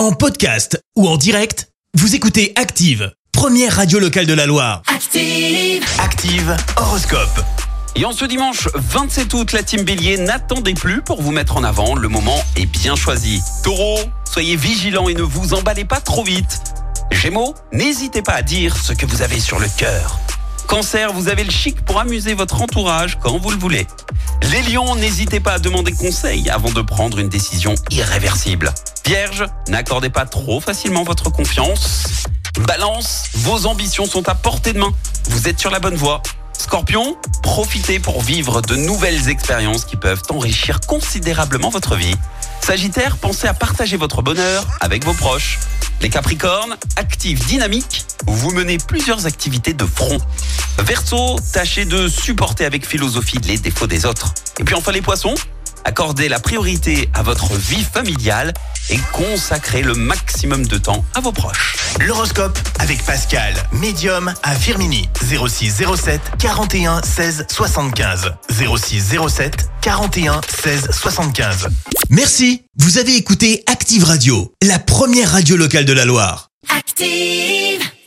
En podcast ou en direct, vous écoutez Active, première radio locale de la Loire. Active. Active Horoscope. Et en ce dimanche 27 août, la team Bélier n'attendez plus pour vous mettre en avant. Le moment est bien choisi. Taureau, soyez vigilant et ne vous emballez pas trop vite. Gémeaux, n'hésitez pas à dire ce que vous avez sur le cœur. Cancer, vous avez le chic pour amuser votre entourage quand vous le voulez. Les lions, n'hésitez pas à demander conseil avant de prendre une décision irréversible. Vierge, n'accordez pas trop facilement votre confiance. Balance, vos ambitions sont à portée de main. Vous êtes sur la bonne voie. Scorpion, profitez pour vivre de nouvelles expériences qui peuvent enrichir considérablement votre vie. Sagittaire, pensez à partager votre bonheur avec vos proches. Les Capricornes, actifs, dynamiques, vous menez plusieurs activités de front. Verseau, tâchez de supporter avec philosophie les défauts des autres. Et puis enfin les Poissons, accordez la priorité à votre vie familiale et consacrez le maximum de temps à vos proches. L'horoscope avec Pascal, médium à Firmini. 06 07 41 16 75. 06 07 41 16 75. Merci, vous avez écouté Active Radio, la première radio locale de la Loire. Active.